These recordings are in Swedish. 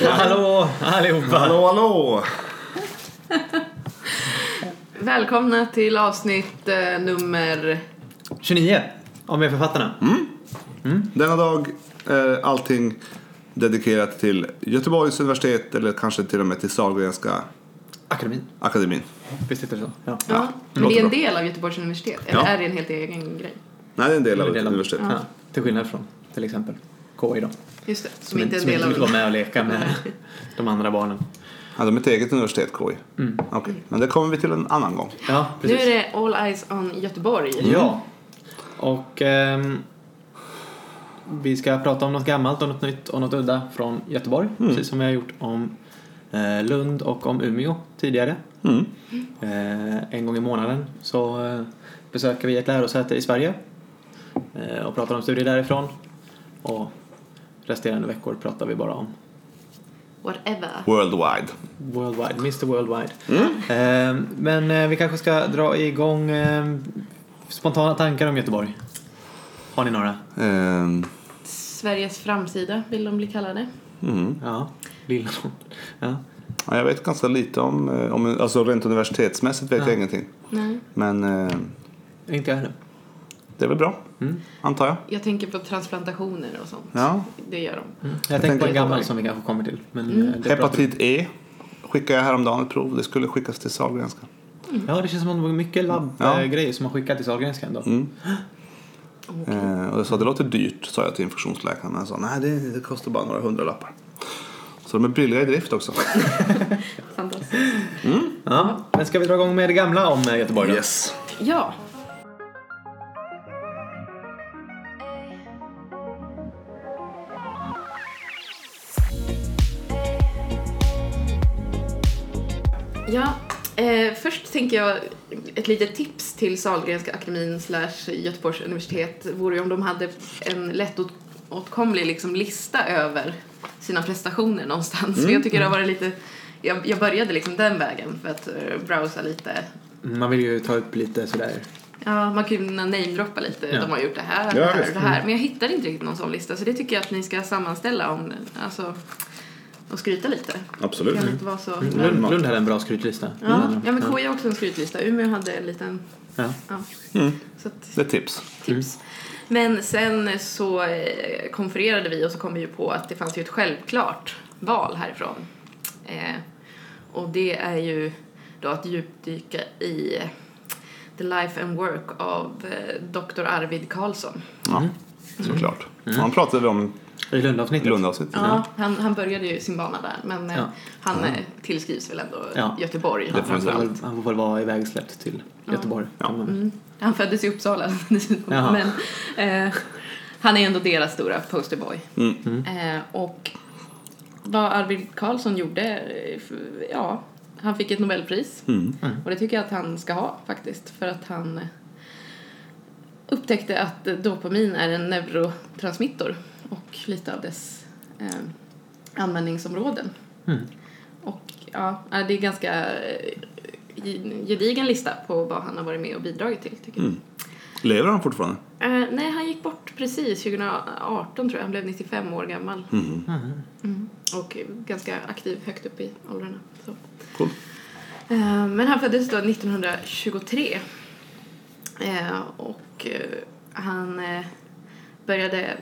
Hallå allihopa! Hallå, hallå! Välkomna till avsnitt eh, nummer... 29 av med författarna. Denna dag är allting dedikerat till Göteborgs universitet eller kanske till och med till Sahlgrenska Akademin. akademin. Visst heter det så? Ja. Ja, men låter det är en bra. del av Göteborgs universitet, eller Ja. är det en helt egen grej? Nej, det är en del av En del av- universitet. Ja. Till skillnad från till exempel KI då. Just det, som, Som, inte är en som del inte av... vill vara med och leka med de andra barnen. Ja, de är ett eget universitet, KI. Mm. Okej, men det kommer vi till en annan gång. Ja, Nu precis. är det All Eyes on Göteborg. Ja. Och ehm, vi ska prata om något gammalt och något nytt och något udda från Göteborg. Precis som vi har gjort om eh, Lund och om Umeå tidigare. Mm. Eh, en gång i månaden så eh, besöker vi ett lärosäte i Sverige eh, och pratar om studier därifrån. Och resterande veckor pratar vi bara om Whatever. Worldwide. Worldwide, Mr Worldwide. Mm. Eh, men eh, vi kanske ska dra igång eh, spontana tankar om Göteborg. Har ni några? Ehm, Sveriges framsida vill de bli kallade. mm. Ja, lilla. Ja. ja, jag vet ganska lite om, eh, om alltså rent universitetsmässigt vet Ja. jag ingenting. Nej. Men eh, Inte jag heller. Det är väl bra, Mm. antar jag. Jag tänker på transplantationer och sånt. Ja. Det gör de. Jag, tänkte på en gammal som vi kanske kommer till. Men Mm. eh, Hepatit E skickade jag häromdagen ett prov. Det skulle skickas till Sahlgrenska. vi- Ja, det känns som att det var mycket Ja. labbgrejer som har skickat till Sahlgrenska ändå. Mm. Okej. Eh, och jag sa det låter dyrt, sa jag till infektionsläkaren. Han sa nej det, det kostar bara några hundralappar. Så de är billiga i drift också. Fantastiskt. Ja. Men ska vi dra igång med det gamla om eh, Göteborg då? Yes. Ja. Ja, eh, först tänker jag ett litet tips till Sahlgrenska akademin slash Göteborgs universitet vore ju om de hade en lättåtkomlig liksom, lista över sina prestationer någonstans. För jag tycker det har varit lite, jag, jag började liksom den vägen för att eh, browsa lite Man vill ju ta upp lite sådär. Ja, man kan ju namedroppa lite. Ja. De har gjort det här, Ja, det här och det här. Men jag hittar inte riktigt någon sån lista. Så det tycker jag att ni ska sammanställa om, alltså, och skryta lite. Absolut. Det kan inte vara så... Lund, Lund hade en bra skrytlista. Ja, ja, men KI har också en skrytlista. Umeå hade en liten, Ja. ja. Mm. Så att, Det är tips. tips. Men sen så eh, konfererade vi och så kom vi ju på att det fanns ju ett självklart val härifrån. Eh, och det är ju då att djupdyka i eh, The Life and Work av eh, Dr. Arvid Carlsson. Ja, såklart. Han pratade vi om I Lundavsnittet. Lundavsnittet. Ja, han, han började ju sin bana där men eh, Ja. han eh, tillskrivs väl ändå Ja. Göteborg. Det Han får, väl, han får väl vara ivägsläppt till Göteborg. Man- Mm. Han föddes i Uppsala. Men eh, han är ändå deras stora posterboy. Mm. Eh, och vad Arvid Carlsson gjorde, eh, ja, han fick ett Nobelpris. Mm. Och det tycker jag att han ska ha faktiskt. För att han upptäckte att dopamin är en neurotransmittor och lite av dess eh, användningsområden. Mm. Och ja, eh, det är ganska eh, gedigen lista på vad han har varit med och bidragit till tycker jag. Mm. Lever han fortfarande? Eh, nej, han gick bort precis 2018 tror jag. Han blev 95 år gammal. Mm. Mm. Och ganska aktiv högt upp i åldrarna. Så. Cool. Eh, men han föddes då 1923. Eh, och eh, han eh, började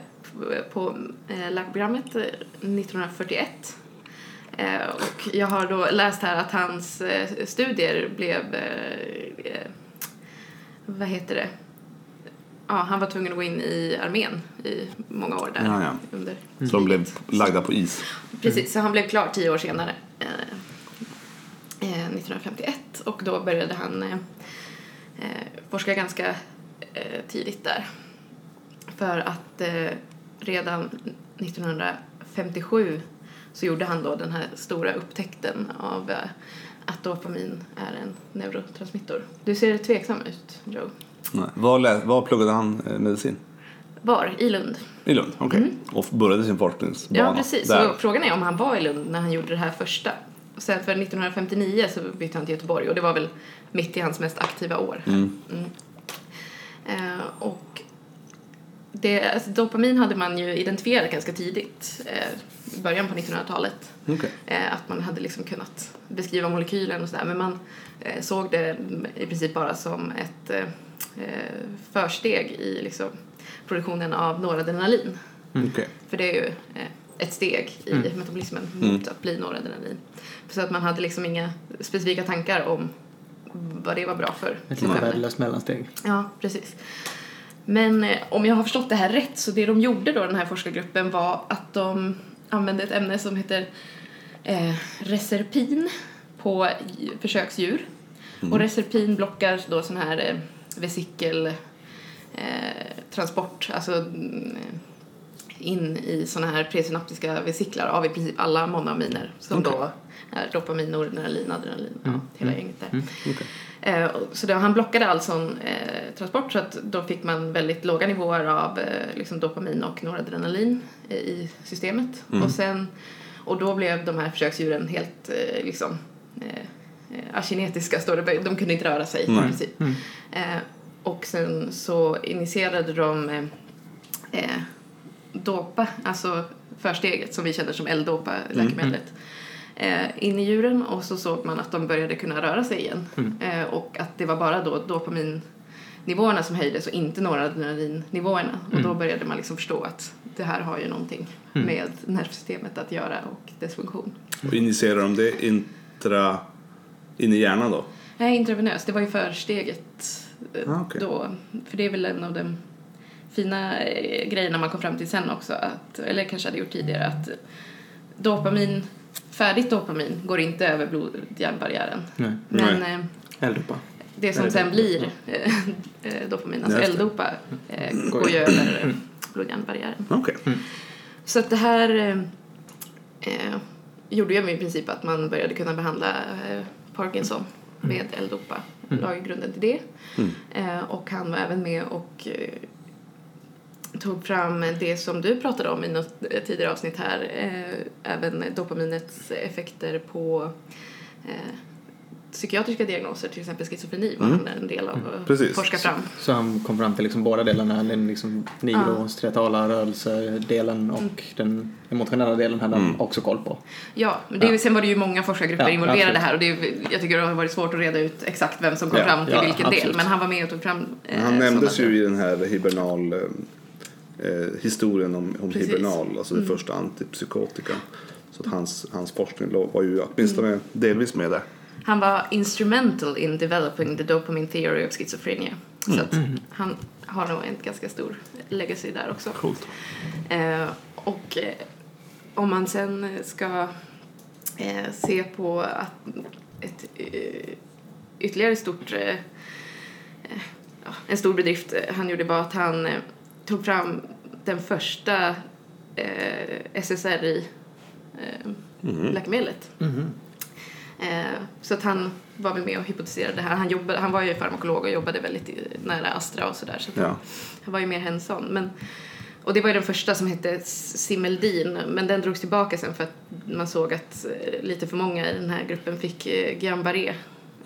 på eh, läkarprogrammet eh, 1941. Eh, och jag har då läst här att hans eh, studier blev, eh, eh, vad heter det? Ja, han var tvungen att gå in i armén i många år där. Ja, ja. Under Så de blev lagda på is. Precis, så han blev klar tio år senare. Eh, eh, 1951 och då började han eh, eh, forska ganska eh, tidigt där. För att eh, redan 1957 så gjorde han då den här stora upptäckten av eh, att dopamin är en neurotransmittor. Du ser tveksam ut, Joe. Nej. Var, var pluggade han eh, medicin? Var? I Lund. I Lund, okej. Och började sin forskningsbana Ja, precis. där. Så frågan är om han var i Lund när han gjorde det här första. Och sen för 1959 så bytte han till Göteborg och det var väl mitt i hans mest aktiva år. Mm. Mm. Eh, och det, alltså, dopamin hade man ju identifierat ganska tidigt. Eh, början på 1900-talet. Okej. Eh, att man hade liksom kunnat beskriva molekylen och sådär men man eh, såg det i princip bara som ett eh, eh, försteg i liksom, produktionen av noradrenalin. Okej. För det är ju eh, ett steg i metabolismen mot att bli noradrenalin. Så att man hade liksom inga specifika tankar om vad det var bra för. Ett värdelöst mellansteg. Ja, precis. Men eh, om jag har förstått det här rätt så det de gjorde då, den här forskargruppen, var att de använde ett ämne som heter eh, reserpin på dj- försöksdjur. Och reserpin blockar då sån här eh, vesikel eh, alltså mm, in i såna här presynaptiska vesiklar av i princip alla monoaminer som då är dopamin, noradrenalin, adrenalin, ja, hela gänget där. Okej. Eh, så då, han blockade all sån eh, transport så att då fick man väldigt låga nivåer av eh, liksom dopamin och noradrenalin i systemet. Och, sen, och då blev de här försöksdjuren helt eh, liksom, eh, akinetiska, står det. de kunde inte röra sig i Nej. princip. Eh, och sen så initierade de dopa, alltså försteget som vi känner som L-dopa, läkemedlet, eh, in i djuren och så såg man att de började kunna röra sig igen. Eh, och att det var bara då dopaminnivåerna som höjdes och inte noradrenalinnivåerna. Och då började man liksom förstå att det här har ju någonting med nervsystemet att göra och dess funktion. Och injicerar de det intra, in i hjärnan då? Nej, intravenöst, det var ju försteget eh, Ah, okej. då. För det är väl en av de fina eh, grejerna man kom fram till sen också, att, eller kanske hade gjort tidigare, att dopamin, färdigt dopamin går inte över blod-hjärnbarriären. Nej. Men Nej. eh, L-dopa. det som Nej, sen blir eh, dopamin, alltså. L-dopa, eh, går ju över eh, blod-hjärnbarriären. Okej. Så att det här eh, eh, gjorde ju i princip att man började kunna behandla eh, Parkinson med L-dopa. La ju grunden till det. Eh, och han var även med och eh, tog fram det som du pratade om i något eh, tidigare avsnitt här. Eh, även dopaminets effekter på eh, psykiatriska diagnoser, till exempel schizofreni var han en del av att Precis. forska fram. Så han kom fram till liksom båda delarna, den liksom neurostriatala rörelsedelen och Mm. den emotionella delen hade han också koll på. Ja, men det, är- sen var det ju många forskargrupper Ja, involverade absolut. här och det, jag tycker det har varit svårt att reda ut exakt vem som kom Ja, fram till ja, vilken del. absolut. Men han var med och tog fram eh, Han nämndes ju i den här hibernal eh, historien om, om. Mm. hibernal, alltså det första antipsykotika. Så att hans, hans forskning var ju åtminstone Mm. delvis med där. Han var instrumental in developing the dopamine theory of schizophrenia. Så att han har nog en ganska stor legacy där också. Coolt. Eh, och eh, om man sen ska eh, se på att ett eh, ytterligare stort, eh, eh, en stor bedrift han gjorde var att han eh, tog fram den första eh, SSRI-läkemedlet. Eh, så att han var väl med och hypotetiserade det här. Han, jobbade, han var ju farmakolog och jobbade väldigt nära Astra och sådär. Så att Ja. han, var ju mer hands-on. Men, och det var ju den första som hette Simeldin. Men den drogs tillbaka sen för att man såg att eh, lite för många i den här gruppen fick eh, Guillain-Barré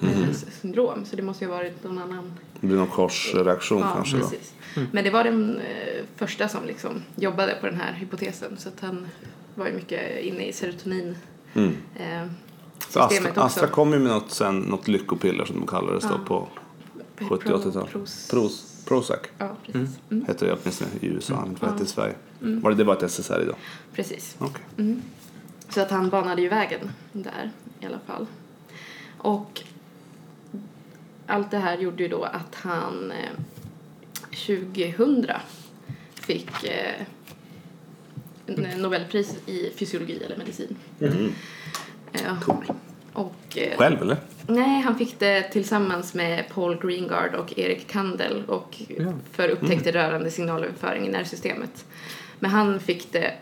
eh, syndrom. Så det måste ju ha varit någon annan Det blir någon korsreaktion Ja, kanske precis. Men det var den eh, första som liksom jobbade på den här hypotesen så att han var ju mycket inne i serotonin Mm. eh, Så Astra, också. Astra kom ju med något, sen, något lyckopiller som de kallades då på Pro- 70-80-talet. Pros- Pros, Prozac Ja, precis. Mm. hette det åtminstone i USA, mm. inte vet i Sverige. Var det, det var ett SSRI då? Precis. Okej. Så att han banade ju vägen där i alla fall. Och allt det här gjorde ju då att han eh, 2000 fick eh, Nobelpris i fysiologi eller medicin. Eh, och, eh, Själv eller? Nej, han fick det tillsammans med Paul Greengard och Erik Kandel och Ja. för upptäckter rörande signalöverföring i nervsystemet. Men han fick det eh,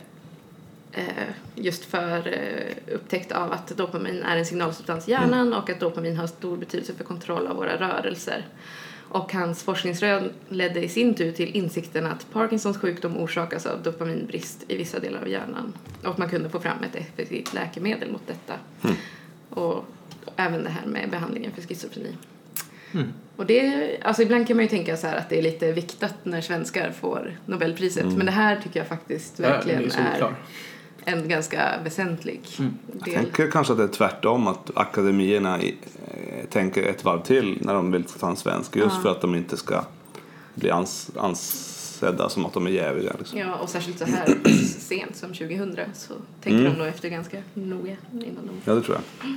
just för eh, upptäckt av att dopamin är en signalsubstans i hjärnan och att dopamin har stor betydelse för kontroll av våra rörelser. Och hans forskningsrön ledde i sin tur till insikten att Parkinsons sjukdom orsakas av dopaminbrist i vissa delar av hjärnan. Och man kunde få fram ett effektivt läkemedel mot detta. Och även det här med behandlingen för schizofreni. Och det, alltså ibland kan man ju tänka så att det är lite viktat när svenskar får Nobelpriset. Men det här tycker jag faktiskt verkligen ja, är är. En ganska väsentlig Jag del. tänker kanske att det är tvärtom, att akademierna i, eh, tänker ett varv till när de vill ta en svensk. Just Ja. för att de inte ska bli ans, ansedda som att de är jäviga. Liksom. Ja, och särskilt så här sent som 2000 så tänker Mm. de nog efter ganska noga innan de... Ja, det tror jag.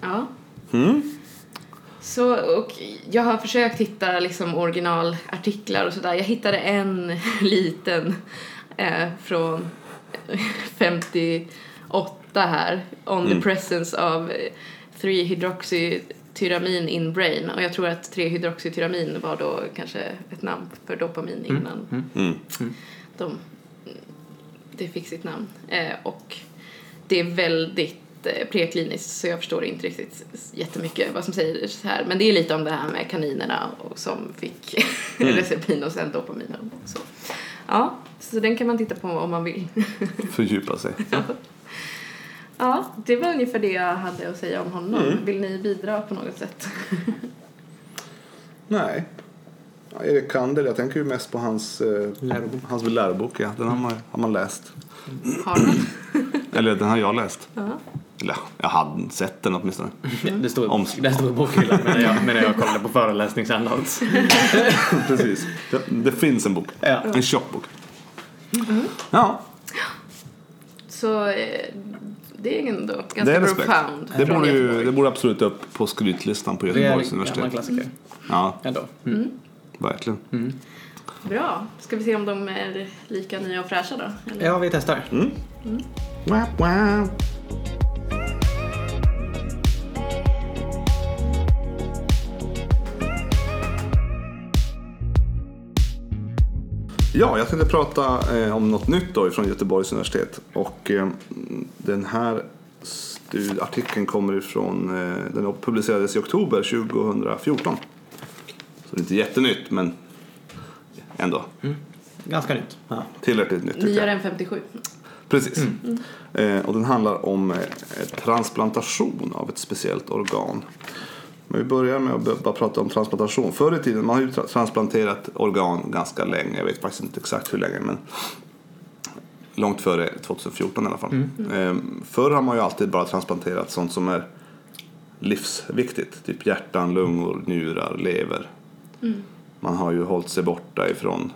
Ja. Mm. Så, och jag har försökt hitta liksom originalartiklar och sådär. Jag hittade en liten eh, från 58 här. On Mm. the presence of 3-hydroxytyramin in brain. Och jag tror att 3-hydroxytyramin var då kanske ett namn för dopamin innan Mm. de, det fick sitt namn. Eh, och det är väldigt eh, prekliniskt så jag förstår inte riktigt jättemycket vad som sägs här. Men det är lite om det här med kaninerna och som fick recepin och sen dopamin. och Så. Ja, så den kan man titta på om man vill. Fördjupa sig. ja, det var ungefär det jag hade att säga om honom. Vill ni bidra på något sätt? Nej. Ja, Erik Kandel, jag tänker ju mest på hans eh, Lärobok. Hans lärobok. Ja. Den har man, har man läst. Har man? Eller den har jag läst. Ja. Eller ja, jag hade sett den åtminstone. Det stod, Om- det stod i bokhyllan medan jag, medan jag kollade på föreläsningshandouts. Precis. Det, det finns en bok. Ja. En tjock bok. Ja, Så eh, det är ändå ganska det är profound. Det borde, ju, det borde absolut upp på skrytlistan på Det är Göteborgs en universitet. klassiker. Ja, Ändå. Mm. verkligen. Bra. Ska vi se om de är lika nya och fräscha då? Eller? Ja, vi testar. Wow, wow. Ja, jag tänkte prata eh, om något nytt då från Göteborgs universitet. Och eh, den här artikeln kommer ifrån, eh, den publicerades i oktober 2014. Så det är inte jättenytt, men ändå Ganska nytt. Ja. tillräckligt nytt. Nyare än 57. Precis. Eh, och den handlar om eh, transplantation av ett speciellt organ. Men vi börjar med att bara prata om transplantation. Förr i tiden, man har ju tra- transplanterat organ ganska länge. Jag vet faktiskt inte exakt hur länge, men långt före 2014 i alla fall. Eh, förr har man ju alltid bara transplanterat sånt som är livsviktigt. Typ hjärtan, lungor, njurar, lever. Man har ju hållit sig borta ifrån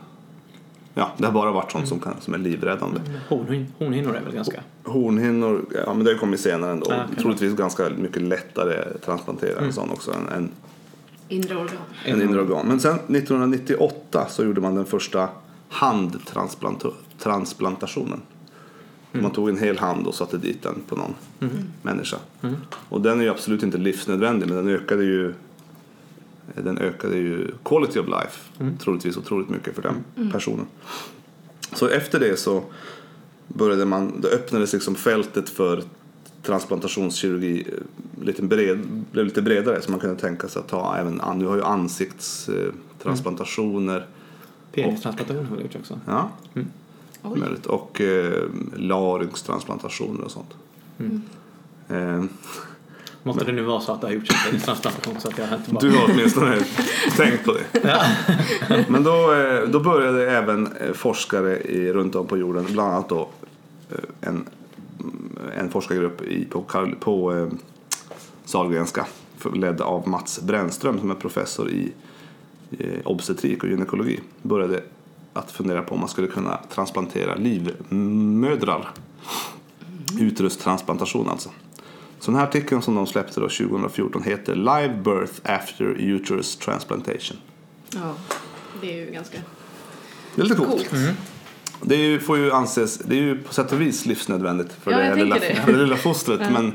Ja, det har bara varit sånt som, kan, som är livräddande. Horn, hornhinnor är väl ganska... Hornhinnor, ja men det kommer senare ändå. Ah, okej. Troligtvis ganska mycket lättare transplantera en sån också än, än, Inre organ. än inre organ. Men sen 1998 så gjorde man den första handtransplantationen. Man tog en hel hand och satte dit den på någon människa. Och den är ju absolut inte livsnödvändig men den ökade ju den ökade ju quality of life troligtvis otroligt mycket för den personen. Så efter det så började man, då öppnades liksom fältet för transplantationskirurgi eh, lite bred, blev lite bredare så man kunde tänka sig att ta även, nu har ju ansiktstransplantationer, Penistransplantation har vi gjort också. ja, Oj. möjligt, och eh, larynxtransplantationer och sånt. Eh, Måste det nu vara så att det har gjorts en penistransplantation så att jag inte bara... Du har åtminstone tänkt på det. Men då, eh, då började även eh, forskare i, runt om på jorden, bland annat då eh, en, en forskargrupp i, på, på Sahlgrenska ledd av Mats Brännström som är professor i obstetrik och gynekologi började att fundera på om man skulle kunna transplantera livmödrar. Uterustransplantation alltså. Så den här artikeln som de släppte då 2014 heter Live Birth After Uterus Transplantation. Ja, det är ju ganska Det är lite coolt. coolt. Det är ju, får ju anses, det är ju på sätt och vis livsnödvändigt för Ja, det, lilla, det. det lilla fostret. Ja, men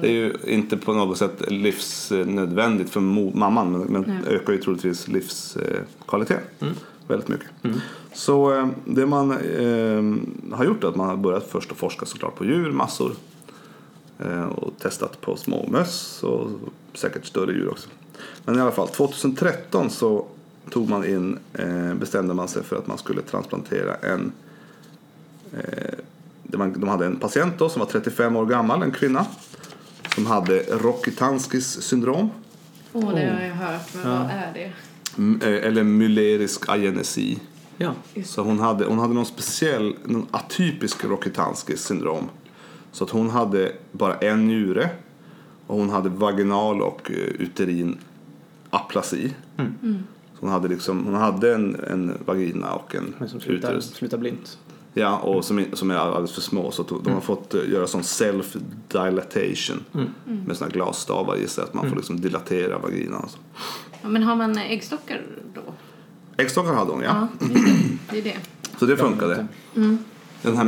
det är ju inte på något sätt livsnödvändigt för mamman men, men ökar ju troligtvis livskvaliteten väldigt mycket. Så eh, det man eh, har gjort är att man har börjat först att forska såklart på djur, massor. Eh, och testat på små möss och säkert större djur också. Men i alla fall 2013 så tog man in, eh, bestämde man sig för att man skulle transplantera en eh, de hade en patient då som var 35 år gammal, en kvinna som hade Rokitansky syndrom Åh, det har jag hört. Men vad är det? m- eh, eller myelerisk agenesi. Ja. Så hon hade, hon hade någon speciell, någon atypisk Rokitansky syndrom. Så att hon hade bara en njure och hon hade vaginal och eh, uterin aplasi. Så hon hade, liksom, hon hade en, en vagina och en Men som slutar, uterus. slutar blint. Ja, och som, är- som är alldeles för små. Så att de har fått eh, göra sån self-dilatation med såna glasstavar i sig. Att man får liksom dilatera vaginan. Och så. Ja, men har man äggstockar då? Äggstockar hade hon, ja. Ja, det. Är det. Så det funkade. Den här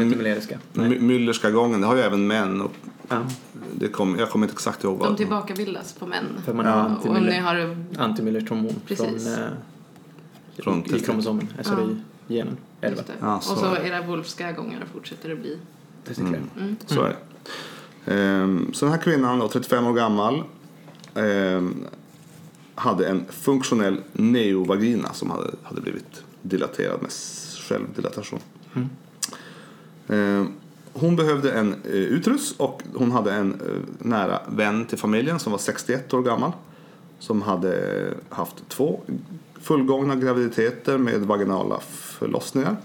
Müllerska gången, det har ju även män. Och Ja, det kom, jag kommer inte exakt ihåg De tillbakabildas på män. för man Ja. har Och ni antimiller- har... antimillers hormon från, Precis. eh, Från i testik- kromosomen, det Just väl? det. Ja, och så så är det. era Wolfska gångar fortsätter att bli... Testiklar. Så är det. Ehm, så den här kvinnan, då, 35 år gammal, ehm, hade en funktionell neovagina som hade, hade blivit dilaterad med självdilatation. Ehm, hon behövde en eh, uterus och hon hade en eh, nära vän till familjen som var 61 år gammal som hade haft två fullgångna graviditeter med vaginala förlossningar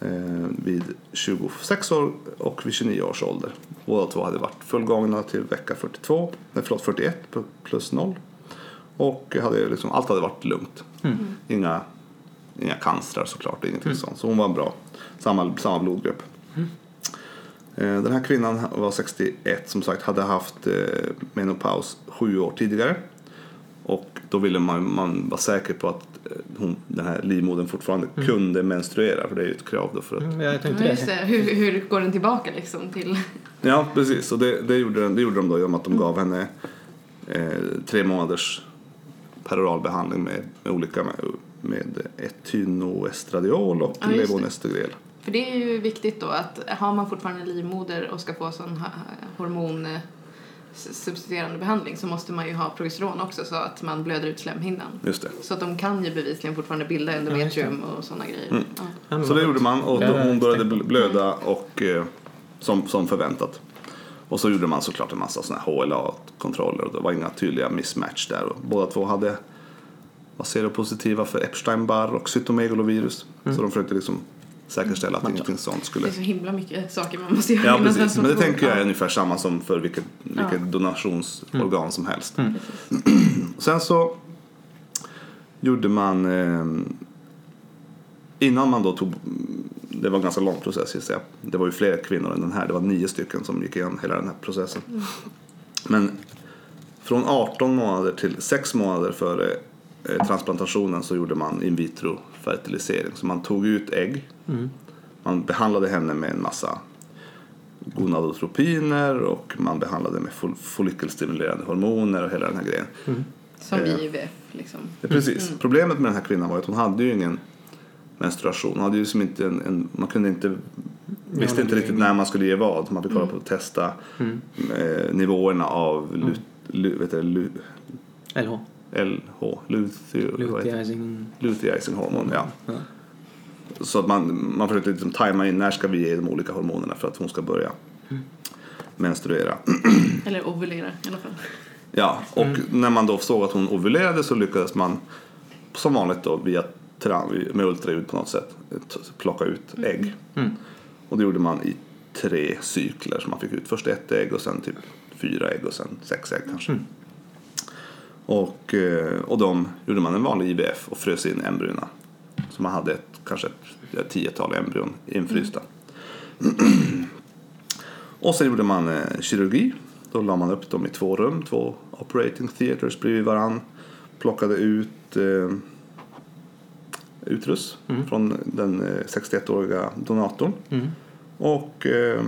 eh, vid 26 år och vid 29 års ålder. Båda två hade varit fullgångna till vecka 42, nej, förlåt, 41 pl- plus 0. Och hade liksom, allt hade varit lugnt. Inga, inga cancrar såklart, ingenting sånt. Så hon var bra. Samma, samma blodgrupp. Eh, Den här kvinnan var 61 som sagt, hade haft eh, menopaus sju år tidigare. Och då ville man, man vara säker på att eh, hon, den här livmodern fortfarande kunde menstruera. För det är ju ett krav då för att Mm, jag tänkte Ja, det. Hur, hur går den tillbaka liksom till... Ja, precis. Och det, det, gjorde, den- det gjorde de då genom att de gav henne eh, tre månaders peroral behandling med, med olika med, med etynoestradiol och Ja, levonestrel. För det är ju viktigt då att har man fortfarande livmoder och ska få sån hormon eh, substituerande behandling så måste man ju ha progesteron också så att man blöder ut slemhinnan. Just det. Så att de kan ju bevisligen fortfarande bilda endometrium och sådana grejer. Mm. Ja. Så det gjorde man och hon började blöda och, eh, som, som förväntat. Och så gjorde man såklart en massa såna här HLA-kontroller och det var inga tydliga mismatch där. Och båda två hade var seropositiva för Epstein-Barr och cytomegalovirus. Så de försökte liksom säkerställa att ingenting sånt skulle Det är så himla mycket saker man måste göra Ja precis, men det tänker jag är ungefär samma som för vilket, vilket Ja. donationsorgan som helst. Mm. Sen så gjorde man eh, innan man då tog det var en ganska lång process gissar jag. Det var ju fler kvinnor än den här. Det var nio stycken som gick igenom hela den här processen. Men från 18 månader till 6 månader före transplantationen så gjorde man in vitro fertilisering. Så man tog ut ägg. Man behandlade henne med en massa gonadotropiner och man behandlade med fol- follikelstimulerande hormoner och hela den här grejen. Som Eh. IVF liksom. Ja, precis. Problemet med den här kvinnan var att hon hade ju ingen menstruation. Hon hade ju som inte en, en, man kunde inte, visste inte riktigt när man skulle ge vad. Man fick kolla på att testa eh, nivåerna av lu, lu, vet du, lu, LH. LH, luteinizing-hormon. Ja. Ja. Så att man, man försökte liksom tajma in när ska vi ge de olika hormonerna för att hon ska börja menstruera. Eller ovulera i alla fall. Ja, och när man då såg att hon ovulerade så lyckades man som vanligt då via med ultraljud på något sätt plocka ut ägg. Mm. Och det gjorde man i tre cykler. Så man fick ut först ett ägg och sen typ fyra ägg och sen sex ägg kanske. Mm. Och, eh, och de gjorde man en vanlig IVF och frös in embryona. Så man hade ett, kanske ett, ett tiotal embryon infrysta. och sen gjorde man eh, kirurgi. Då la man upp dem i två rum, två operating theaters bredvid varann. Plockade ut eh, utrus från den eh, 61-åriga donatorn. Mm. Och eh,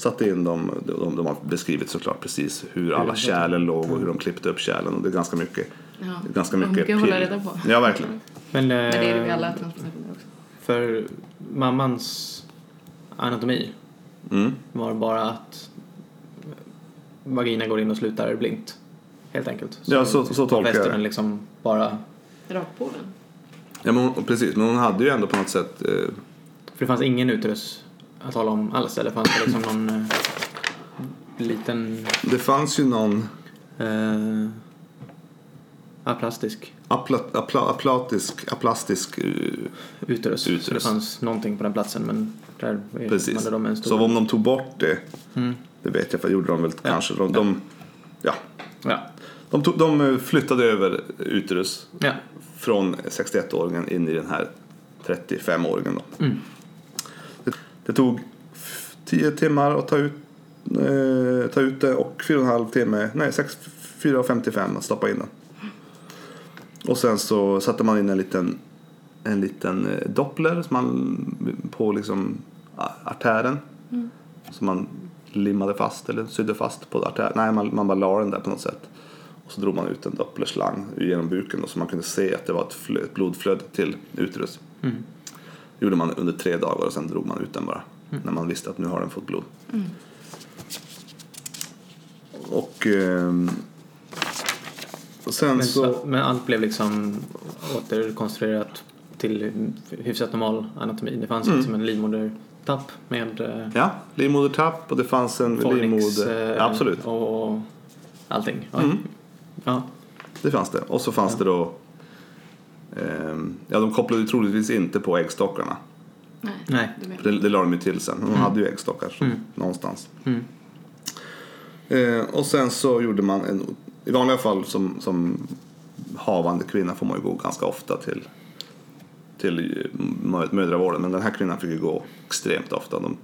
satte in dem. De, de har beskrivit såklart precis hur alla kärlen låg och hur de klippte upp kärlen. Och det är ganska mycket. Ja. Ganska mycket, mycket att hålla reda på. Ja, verkligen. Men, Men det är det eh, vid alla transplantationer också. För mammans anatomi Mm. var bara att vagina går in och slutar blint. Helt enkelt. Ja, så- så tolkar jag det. liksom bara... Rakt på den. Ja, men hon, precis, men hon hade ju ändå på något sätt. Eh, För det fanns ingen uterus att tala om alls. Eller fanns det liksom någon eh, liten... det fanns ju någon. Eh, aplastisk apla, apla, aplatisk, aplastisk eh, uterus. Så det fanns någonting på den platsen men där Precis. hade de en stor... Så om de tog bort det, Mm. det vet jag för gjorde de väl Ja. kanske. De, de, ja. Ja. de, tog, de eh, flyttade över uterus ja. från 61-åringen in i den här 35-åringen. Då. Mm. Det, tog f- 10 timmar att ta ut, eh, ta ut det och 4,5 timme, nej 6, 4,55 att stoppa in den. Och sen så satte man in en liten, en liten eh, doppler som man, på liksom artären. Som man limmade fast eller sydde fast på artären. Nej, man, man bara la den där på något sätt. Och så drog man ut en dopplerslang genom buken då, så man kunde se att det var ett, flö, ett blodflöde till uterus. Mm. Gjorde man under tre dagar och sen drog man ut den bara. När man visste att nu har den fått blod. Och, ehm, och sen Men, så... så, men allt blev liksom återkonstruerat till hyfsat normal anatomi. Det fanns Mm. liksom en livmodertapp med eh, Ja, livmodertapp och det fanns en Fornix livmoder... eh, Ja, absolut, och allting. Mm. Ja. det fanns det. Och så fanns det då... ehm, ja, de kopplade ju troligtvis inte på äggstockarna. Nej. Nej. Det Det, la de ju till sen. De hade ju äggstockar Mm. någonstans. Mm. Eh, och sen så gjorde man en... I vanliga fall som, som havande kvinna får man ju gå ganska ofta till, till mö- mödravården. Men den här kvinnan fick ju gå extremt ofta. De,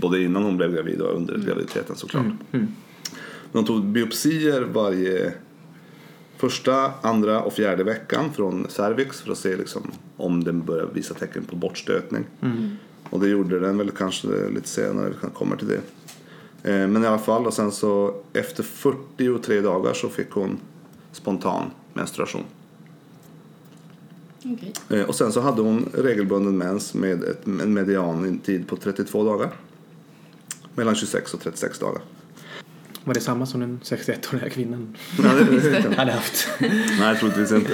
både innan hon blev gravid och under graviditeten såklart. Mm. Mm. De tog biopsier varje första, andra och fjärde veckan från cervix för att se liksom om den börjar visa tecken på bortstötning. Mm. Och det gjorde den väl kanske lite senare, vi komma till det. Eh, Men i alla fall, och sen så efter 43 dagar så fick hon spontan menstruation. Okej. Eh, Och sen så hade hon regelbunden mens med ett, en mediantid på 32 dagar. Mellan 26 och 36 dagar. Var det samma som den 61-åriga kvinnan Ja, hade haft? Nej, troligtvis inte.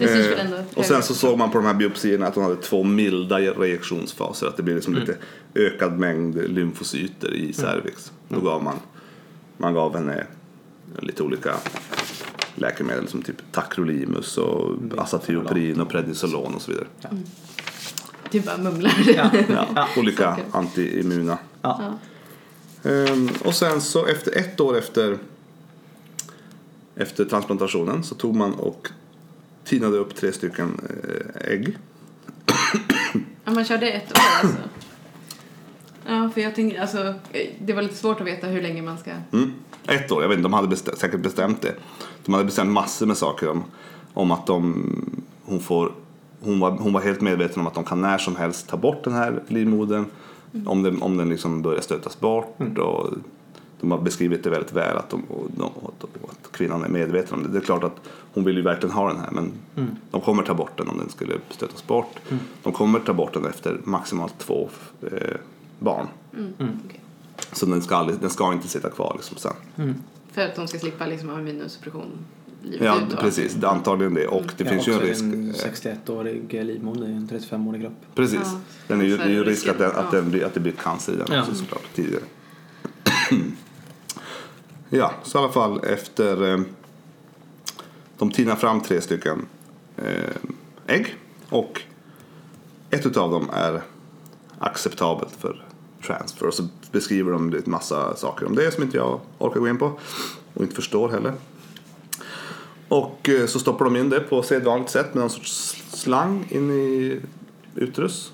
Eh. Och sen så såg man på de här biopsierna att hon hade två milda reaktionsfaser. Att det blev liksom lite ökad mängd lymfocyter i cervix. Då gav man, man gav henne lite olika läkemedel som typ tacrolimus och azathioperin och prednisolon och så vidare. Du bara mumlar. Ja. Ja, Ja. olika antiimmuna. Ja. Ehm, och sen så efter ett år efter, efter transplantationen så tog man och tinade upp tre stycken eh, ägg. Ja, man körde ett år alltså. Ja, för jag tänkte, alltså, eh, det var lite svårt att veta hur länge man ska... Mm. Ett år, jag vet inte, de hade bestä- säkert bestämt det. De hade bestämt massor med saker om, om att de, hon, får, hon, var, hon var helt medveten om att de kan när som helst ta bort den här livmodern om den, om den liksom börjar stötas bort. Och de har beskrivit det väldigt väl att, de, och att kvinnan är medveten om det. Det är klart att hon vill ju verkligen ha den här men de kommer ta bort den om den skulle stötas bort. De kommer ta bort den efter maximalt två eh, barn. Okej. Så den ska, aldrig, den ska inte sitta kvar liksom sen. För att de ska slippa liksom ha immunosuppression livet Ja, ut. precis. Det är antagligen det. Och det Ja, finns ju en risk. En eh, 61-årig livmoder i en 35-årig kropp. Precis. Ja, Den är ju, det är ju risk att, den, risken, att, den blir, att det blir cancer i den Ja. också såklart tidigare. ja, så i alla fall efter eh, de tinar fram tre stycken eh, ägg och ett utav dem är acceptabelt för transfer och så beskriver de en massa saker om det som inte jag orkar gå in på och inte förstår heller. Och eh, så stoppar de in det på sedvanligt sätt med någon sorts slang in i uterus.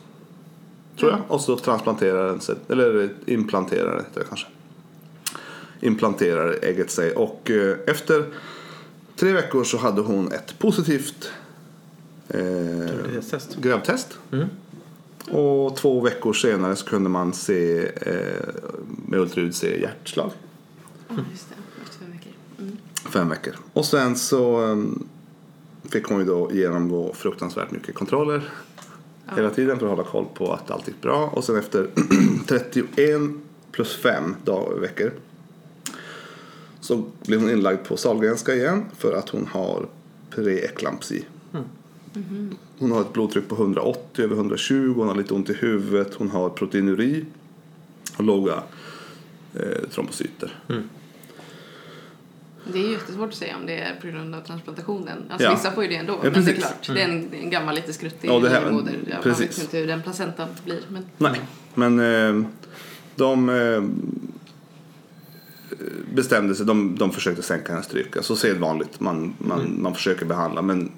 Tror jag. Och så transplanterar den sig, eller implanterar det kanske. Implanterar ägget sig och eh, efter tre veckor så hade hon ett positivt eh, Test. gravtest. Mm. Och två veckor senare så kunde man se eh, med ultraljud se hjärtslag. Ja, just det. Efter fem veckor. Mm. Fem veckor. Och sen så um, fick hon ju då genomgå fruktansvärt mycket kontroller hela tiden för att hålla koll på att allt gick bra. Och sen efter 31 plus 5 dag- veckor så blev hon inlagd på Sahlgrenska igen för att hon har preeklampsi. Hon har ett blodtryck på 180 över 120, hon har lite ont i huvudet, hon har proteinuri och låga eh, trombocyter. Det är jättesvårt att säga om det är på grund av transplantationen. Alltså Ja. vissa får ju det ändå. Ja, men det är klart, det är en, en gammal lite skruttig Ja, det här- livmoder. Ja, man precis. vet inte hur den placentan blir. Men Nej, men eh, de eh, bestämde sig, de, de försökte sänka hennes tryck. Så sedvanligt, man, man, man försöker behandla. Men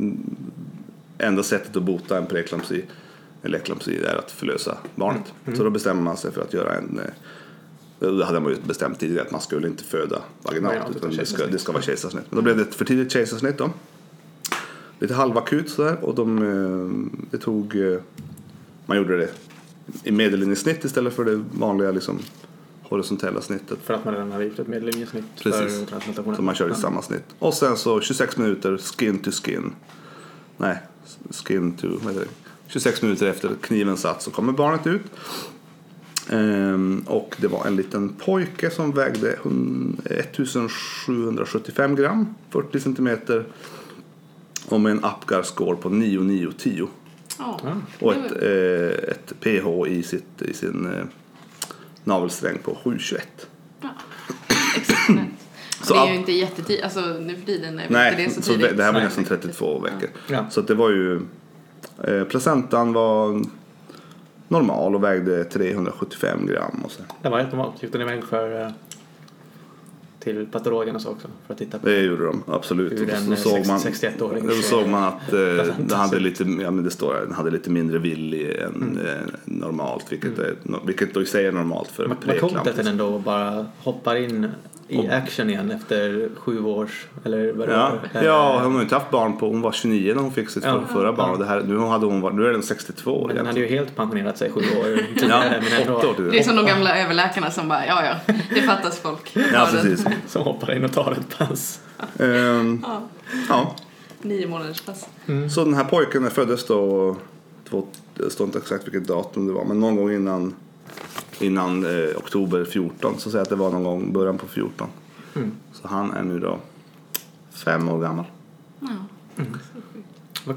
enda sättet att bota en preeklampsi eller eklampsi är att förlösa barnet. Så då bestämmer man sig för att göra en eh, det hade man ju bestämt tidigare att man skulle inte föda vaginalt Vaginalt, utan det ska, det ska vara kejsarsnitt. Men då blev det ett för tidigt kejsarsnitt då. Lite halvakut sådär och de, eh, det tog, eh, man gjorde det i medellinjesnitt istället för det vanliga liksom, horisontella snittet. För att man redan har gjort ett medellinjesnitt Precis. för transplantationen. Så man körde i samma snitt. Och sen så 26 minuter skin to skin. Nej, skin to, vad heter det? 26 minuter efter kniven satt så kommer barnet ut. Ehm, och det var en liten pojke som vägde hun- 1775 gram, 40 centimeter. Och med en Apgar score på 9, 9, 10. ja, Och det ett, eh, ett PH i, sitt, i sin eh, navelsträng på 7,21. ja. exceptionellt. Så det är ju inte jättetidigt, alltså nu för tiden är Nej, inte det så så tidigt. det här var nästan 32 veckor. Ja. Så att det var ju... Eh, placentan var normal och vägde 375 gram. Och så. Det var helt normalt. Gick den iväg för eh, till patologen och så också för att titta på Det gjorde de absolut. hur Och en Då eh, såg man, 61-åring då såg man att eh, den hade lite, ja, men det står här, den hade lite mindre villi än Mm. eh, normalt. Vilket, är, vilket då i sig är normalt för en Vad coolt att preeklamp. den ändå bara hoppar in i action igen efter sju års, eller vad det Ja, var. eh, ja, hon har ju inte haft barn på, hon var 29 när hon fick sitt Ja. för, förra barn. Ja. Och det här, nu, hade hon, varit- nu är den 62 Men den hade ju helt pensionerat sig sju år Ja, tidigare. åtta år till Det är som de gamla överläkarna som bara, ja ja, det fattas folk. Ja, Ja, precis. Som hoppar in och tar ett pass. Ehm, Ja, ja, nio månaders pass. Så den här pojken föddes då, två, det står inte exakt vilket datum det var, men någon gång innan, innan eh, oktober 14. Så säger jag att det var någon gång början på 14. Mm. Så han är nu då fem år gammal. Ja. Vad-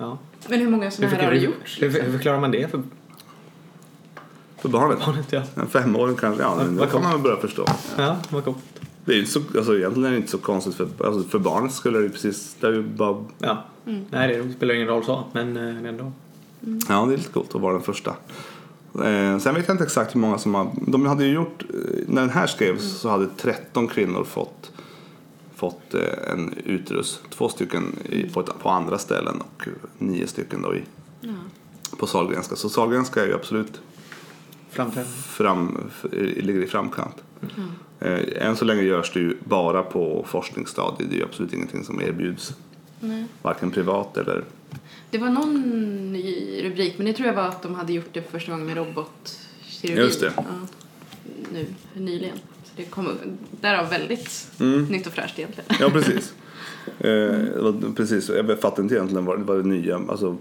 Ja. Men hur många sådana här har du gjort? Hur, hur förklarar man det för För barnet. barnet? Ja, En femåring kanske, ja, men det kan man väl börja förstå. ja vad coolt. Det är ju inte så, alltså, egentligen är det inte så konstigt för, alltså, för barnet skulle det ju precis, det är ju bara, Ja. Nej, det spelar ingen roll så, men eh, ändå. ja det är lite coolt att vara den första. Eh, sen vet jag inte exakt hur många som har, de hade ju gjort, eh, när den här skrevs så hade 13 kvinnor fått fått eh, en uterus. Två stycken i, på, andra ställen och nio stycken då i, Ja. på Sahlgrenska. Så Sahlgrenska är ju absolut Framträdande. fram, ligger i framkant. Eh, än så länge görs det ju bara på forskningsstadiet. Det är ju absolut ingenting som erbjuds. Nej. Varken privat eller... Det var någon ny rubrik, men det tror jag var att de hade gjort det för första gången med robotkirurgi. Just det. Ja. Nu, nyligen. Så det kom därav väldigt Mm. nytt och fräscht egentligen. Ja, precis. Eh, precis. Jag fattar inte egentligen vad, vad det nya, alltså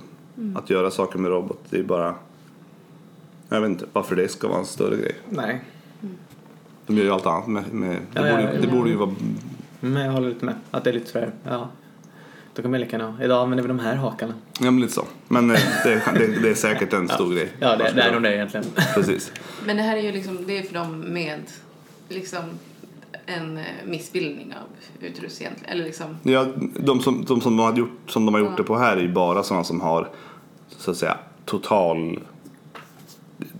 att göra saker med robot, det är bara... Jag vet inte varför det ska vara en större grej. Nej, De gör ju allt annat med... med det, Ja, ja, borde, ja. det borde ju vara... men jag håller lite med. Att det är lite sådär, ja. Då kan man lika gärna, idag använder vi de här hakarna. Ja, men lite så. Men eh, det, det, det är säkert en stor grej. Ja, det, det är nog det egentligen. Precis. Men det här är ju liksom, det är för dem med liksom en eh, missbildning av uterus egentligen. Eller liksom, Ja, de som de, som de, har, gjort, som de har gjort Ja. det på här är ju bara sådana som har så att säga total...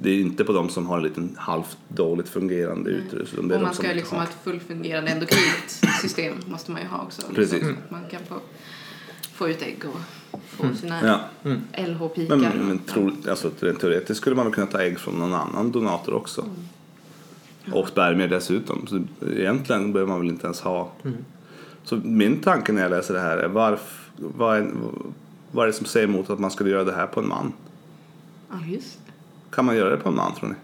Det är inte på de som har en liten halvt dåligt fungerande utrustning. utan Det är och de man som ska liksom ha ett fullfungerande endokrint system måste man ju ha också. Precis. Liksom, så att man kan få, få ut ägg och få sina Ja. LH-pikar. Men, men tro, alltså, rent teoretiskt skulle man väl kunna ta ägg från någon annan donator också. Och spermier dessutom. Så egentligen behöver man väl inte ens ha. Så min tanke när jag läser det här är varf, vad, är, vad är det som säger emot att man skulle göra det här på en man? Ja, just det. Kan man göra det på en man tror ni?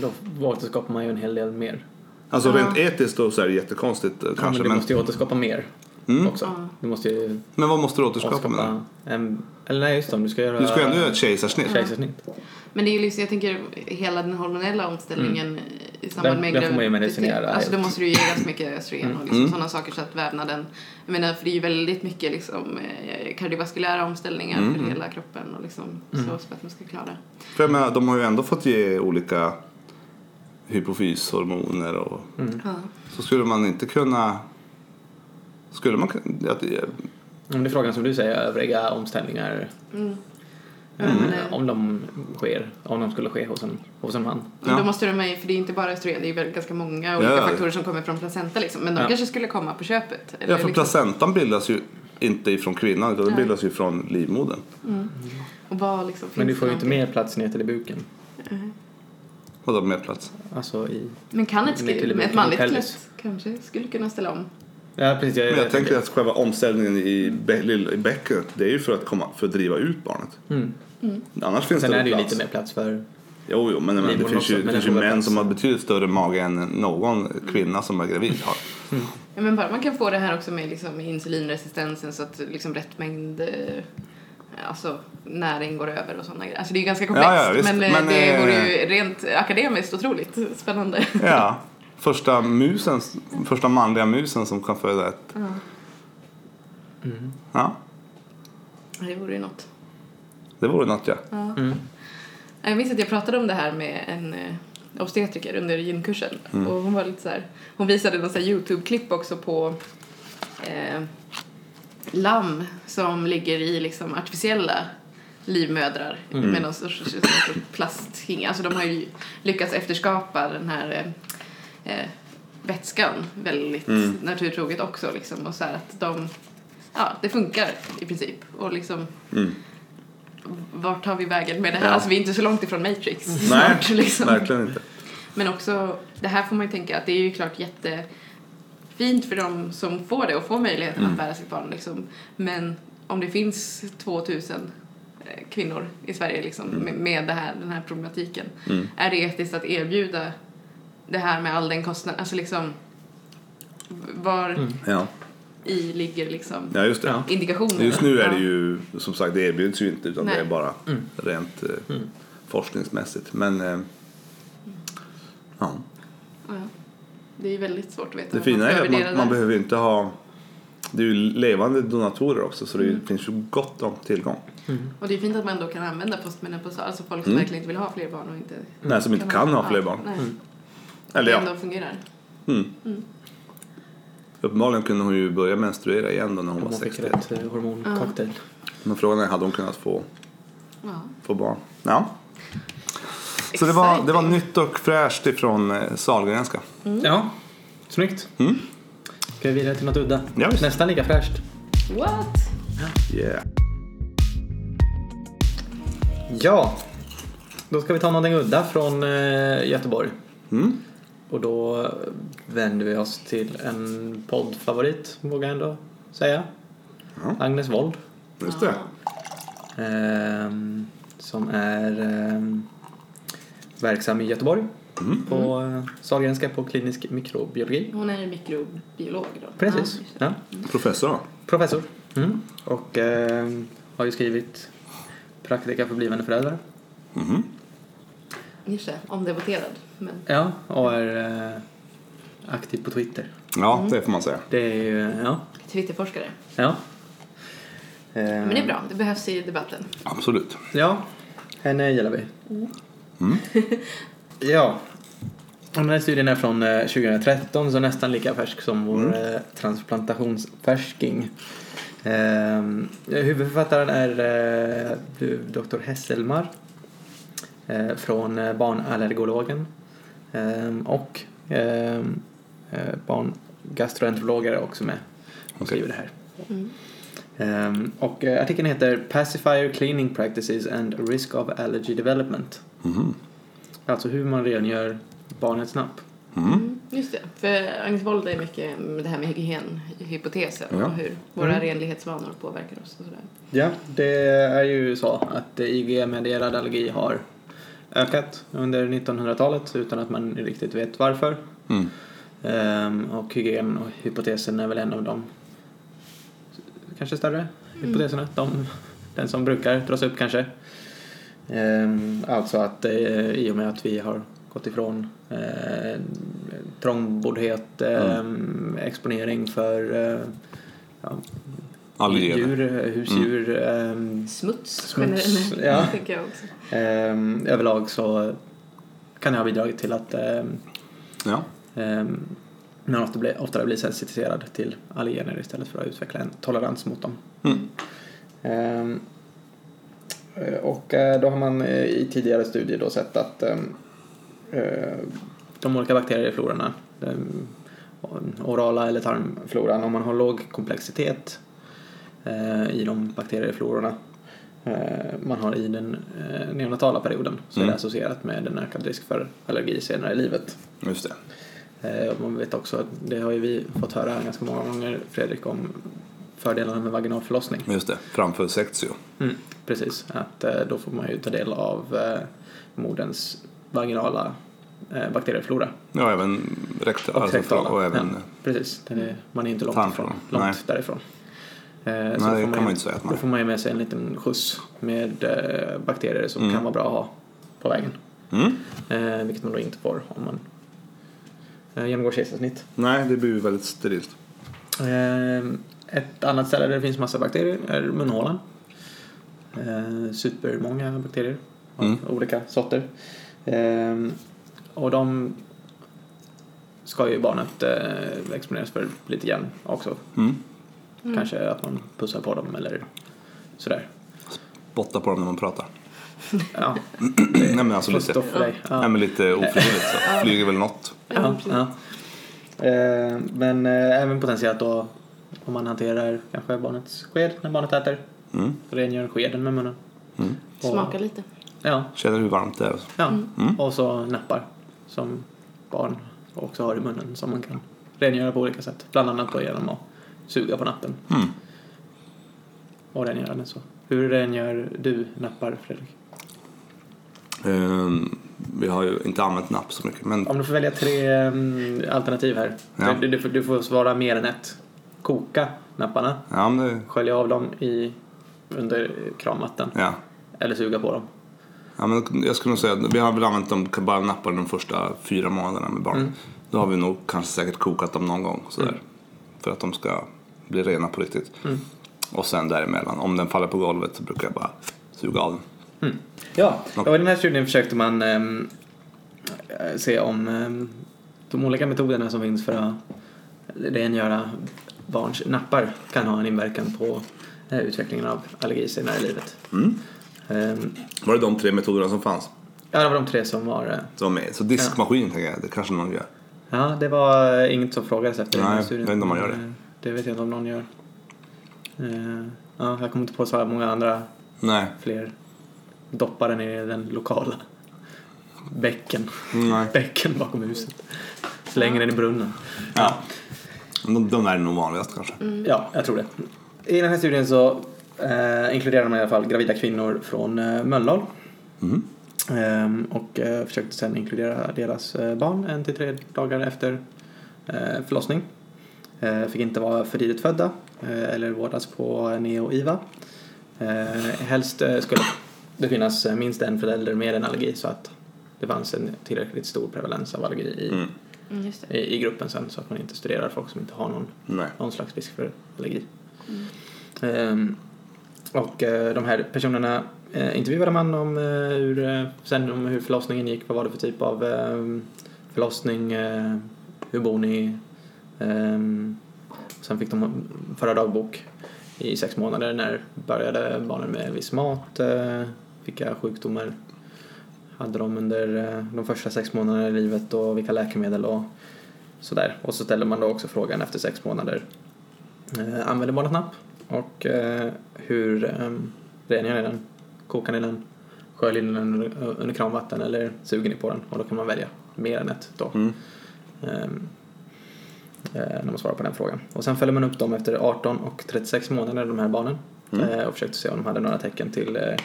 Då återskapar man ju en hel del mer. Alltså Ja. rent etiskt då så är det jättekonstigt eh, Ja, men kanske. du Men, måste ju återskapa mer Mm. också. Ja. Du måste ju men vad måste du återskapa med en, eller nej just det, om du ska göra Du ska ju ändå göra ett kejsarsnitt. kejsarsnitt. Men det är ju liksom, jag tänker hela den hormonella omställningen i samband Den- med den får man ju medicinera Alltså då måste du ge ganska mycket östrogen och liksom Mm. sådana saker så att vävnaden, jag menar för det är ju väldigt mycket liksom eh, kardiovaskulära omställningar Mm. för hela kroppen och liksom så, så att man ska klara det. För jag menar, de har ju ändå fått ge olika hypofyshormoner och Mm. Så skulle man inte kunna Skulle man kunna... att- Om det är frågan som du säger, övriga omställningar. Mm. eh, men, eh, om de sker, om de skulle ske hos en, hos en man. Ja. Då måste de med, för det är inte bara östrogen, det är väl ganska många olika Ja, faktorer som kommer från placenta liksom. Men de Ja. kanske skulle komma på köpet. Eller Ja, för liksom, placentan bildas ju inte ifrån kvinnan utan den bildas ju från livmodern. och vad liksom Men du får ju inte mer plats ner till i buken. Vadå med plats? Alltså i... Men kan ett, skri- med ett manligt skelett kanske skulle kunna ställa om? Ja, precis. Jag, Men jag tänker att själva omställningen i, bä- i bäckenet det är ju för att, komma, för att driva ut barnet. Mm. Annars finns Sen det är det ju lite mer plats för... Jo, jo, men, men det finns ju, också, det men finns ju män plats. som har betydligt större mage än någon kvinna som är gravid har. Ja, men bara man kan få det här också med liksom insulinresistensen så att liksom rätt mängd eh, alltså, näring går över och sådana grejer. Alltså det är ju ganska komplext Ja, ja, men, eh, Men, det eh, vore ju rent akademiskt otroligt spännande. Ja, första musen, första manliga musen som kan föda ett. Ja, Mm. Ja, det vore ju något. det vore något ja. Ja. Mm. Jag minns att jag pratade om det här med en eh, obstetriker under gynkursen Mm. och hon var lite så här, hon visade någon så Youtube-klipp också på eh, lamm som ligger i liksom artificiella livmödrar Mm. med någon sorts, sorts plasthinga. Alltså de har ju lyckats efterskapa den här eh, eh, vätskan väldigt Mm. naturtroget också liksom och så att de, ja det funkar i princip och liksom Mm. vart tar vi vägen med det här? Ja. Alltså vi är inte så långt ifrån Matrix Nej, snart liksom. verkligen inte. Men också, det här får man ju tänka att det är ju klart jättefint för de som får det och får möjligheten Mm. att bära sitt barn liksom. Men om det finns 2000 eh, kvinnor i Sverige liksom med, med det här, den här problematiken. Mm. Är det etiskt att erbjuda det här med all den kostnaden? Alltså liksom var Mm. Ja. i ligger liksom ja, just det. Ja. indikationen? Just nu är det Ja. ju som sagt det erbjuds ju inte utan Nej. det är bara Mm. rent eh, Mm. forskningsmässigt. Men eh, ja. Ja. Det är ju väldigt svårt att veta. det fina man är att man, man där. behöver inte ha det är ju levande donatorer också så det Mm. finns ju gott om tillgång. Och det är fint att man då kan använda postmenopausal, alltså folk som Mm. verkligen inte vill ha fler barn och inte Nej, som inte kan ha fler barn. Mm. Eller ja, ändå fungerar. mm. Mm. Uppenbarligen kunde hon ju börja menstruera igen då när hon Om var hon fick 60. rätt eh, hormoncocktail. Men frågan är, hade hon kunnat få, Ja. få barn? Ja. Så det var, det var nytt och fräscht ifrån eh, Sahlgrenska. Ja, snyggt. Mm. Ska vi vidare till något udda? Ja. Nästan lika fräscht. What? Yeah. Ja, då ska vi ta någonting udda från eh, Göteborg. Mm. Och då vänder vi oss till en poddfavorit, vågar jag ändå säga. Ja. Agnes Wold. Just det. ehm, som är ehm, verksam i Göteborg Mm. på eh, Sahlgrenska på klinisk mikrobiologi. Hon är mikrobiolog då. Precis. Ja, Ja. Professor då? Professor. Mm. Och ehm, har ju skrivit Praktika för blivande föräldrar. Mhm. Just det. Omdebatterad. Men Ja, och är eh, aktiv på Twitter. Ja, det får man säga. Det är ju, ja. Twitterforskare. Ja. Men det är bra. Det behövs i debatten. Absolut. Ja, henne gillar vi. Mm. ja. Och Den här studien är från eh, 2013 så nästan lika färsk som vår Mm. eh, transplantationsfärsking. Huvudförfattaren är eh, Dr. Hesselmar eh, från eh, barnallergologen ehm, och ehm, eh, barngastroenterologer är också med och skriver det här. Mm. Ehm, och eh, artikeln heter Pacifier Cleaning Practices and Risk of Allergy Development. Mhm. Alltså hur man rengör barnets napp. Mm. Mm, just det. För Agnes Wold är mycket med det här med hygienhypotesen Ja. och hur våra Mm. renlighetsvanor påverkar oss och sådär. Ja, det är ju så att eh, IG-medierad allergi har ökat under 1900-talet utan att man riktigt vet varför. Mm. Ehm, och hygien och hypotesen är väl en av de kanske större hypoteserna. De, den som brukar dras upp kanske. Ehm, alltså att eh, i och med att vi har gått ifrån eh, trångboddhet, eh, exponering för eh, ja, Allergener. djur, eh, husdjur, ehm, Smuts, Smuts, generellt, ja. tänker jag också. ehm, överlag så kan det ha bidragit till att ehm, Ja. ehm, men ofta blir, oftare blir sensitiserad till allergener istället för att utveckla en tolerans mot dem. Mm. Ehm, eh, och eh, då har man eh, i tidigare studier då sett att ehm, eh, de olika bakterieflororna, den orala eller tarmfloran, om man har låg komplexitet eh, i de bakterieflororna eh, man har i den eh, neonatala perioden så är Mm. det associerat med en ökad risk för allergi senare i livet. Just det. Eh, man vet också, det har ju vi fått höra ganska många gånger Fredrik om fördelarna med vaginal förlossning. Just det. Framför sexio. Mm, precis, att eh, då får man ju ta del av eh, moderns vaginala eh, bakterieflora. Ja, även rektal. Och Alltså, och även, ja. Precis, är, man är inte långt, ifrån, långt Nej. därifrån. Eh, Nej, så det kan man ju- inte säga att man Då får man ju med sig en liten skjuts med eh, bakterier som Mm. kan vara bra att ha på vägen. Mm. Eh, vilket man då inte får om man genomgår kejsarsnitt. Nej, det blir ju väldigt sterilt. Ett annat ställe där det finns massa bakterier är munhålan. Supermånga bakterier av Mm. olika sorter. Eh, och de ska ju barnet exponeras för lite grann också. Mm. Kanske att man pussar på dem eller sådär. Botta på dem när man pratar. Ja, Nej men alltså lite, dig. nej, Ja. men lite ofrivilligt så flyger väl något. Ja, ja. Eh, men eh, även potentiellt då om man hanterar kanske barnets sked när barnet äter. Mm. Rengör skeden med munnen. Mm. Och- Smaka lite. Ja, Känner hur varmt det är. ja. Mm. och så näppar som barn också har i munnen som man kan rengöra på olika sätt. Bland annat då genom att suga på nappen Mm. och rengöra den så. Hur rengör du nappar Fredrik? Ehm, vi har ju inte använt napp så mycket men Om du får välja tre mm, alternativ här. Ja. Du, du, får- du får svara mer än ett. Koka napparna, ja, det, skölja av dem i, under kranvatten ja. eller suga på dem. Ja, men jag skulle nog säga att vi har väl använt dem bara nappar de första fyra månaderna med barn. Mm. Då har vi nog kanske säkert kokat dem någon gång sådär. Mm. För att de ska bli rena på riktigt. Mm. Och sen däremellan, om den faller på golvet så brukar jag bara suga av den. Mm. Ja, och i den här studien försökte man ehm, eh, se om ehm, de olika metoderna som finns för att rengöra barns nappar kan ha en inverkan på eh, utvecklingen av allergi senare i livet. Mm. Ehm, Var det de tre metoderna som fanns? ja, det var de tre som var... eh, Som med. Så diskmaskin tänker jag, det kanske någon gör. Ja, det var eh, inget som frågades efter den Nej, studien. inte om man gör det. Eh, Det vet jag inte om någon gör. Eh, Ja, jag kommer inte på så många andra Nej. fler doppar den i den lokala bäcken. Nej. Bäcken bakom huset. Slänger den i brunnen. Ja. De, de är nog vanligast kanske. Ja, jag tror det. I den här studien så eh, inkluderar man i alla fall gravida kvinnor från eh, Mölndal. Mm. Ehm, och eh, försökte sen inkludera deras eh, barn en till tre dagar efter eh, förlossning. Fick inte vara för tidigt födda eller vårdas på neo-IVA. Eh, helst skulle det finnas minst en förälder med en allergi så att det fanns en tillräckligt stor prevalens av allergi i, Mm. Mm, just det. i, i gruppen sen så att man inte studerar folk som inte har någon Nej. någon slags risk för allergi. Ehm, och de här personerna eh, intervjuade man om, eh, hur, eh, sen om hur förlossningen gick, vad var det för typ av eh, förlossning, eh, hur bor ni? Ehm, sen fick de föra dagbok i sex månader. När började barnen med viss mat? Eh, vilka sjukdomar hade de under eh, de första sex månaderna i livet och vilka läkemedel och sådär. Och så ställer man då också frågan efter sex månader. Eh, använder barnet napp? Och eh, hur eh, rengör ni den? Kokar ni den? Sköljer ni den under, under kranvatten eller suger ni på den? Och då kan man välja mer än ett då. Mm. Eh, när man svarar på den frågan. Och sen följer man upp dem efter 18 och 36 månader, de här barnen. Mm. Eh, och försökte se om de hade några tecken till eh,